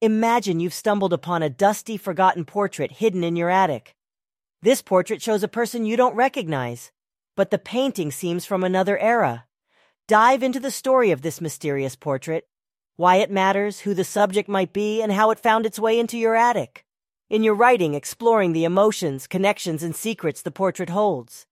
Imagine you've stumbled upon a dusty, forgotten portrait hidden in your attic. This portrait shows a person you don't recognize, but the painting seems from another era. Dive into the story of this mysterious portrait, why it matters, who the subject might be, and how it found its way into your attic. In your writing, exploring the emotions, connections, and secrets the portrait holds.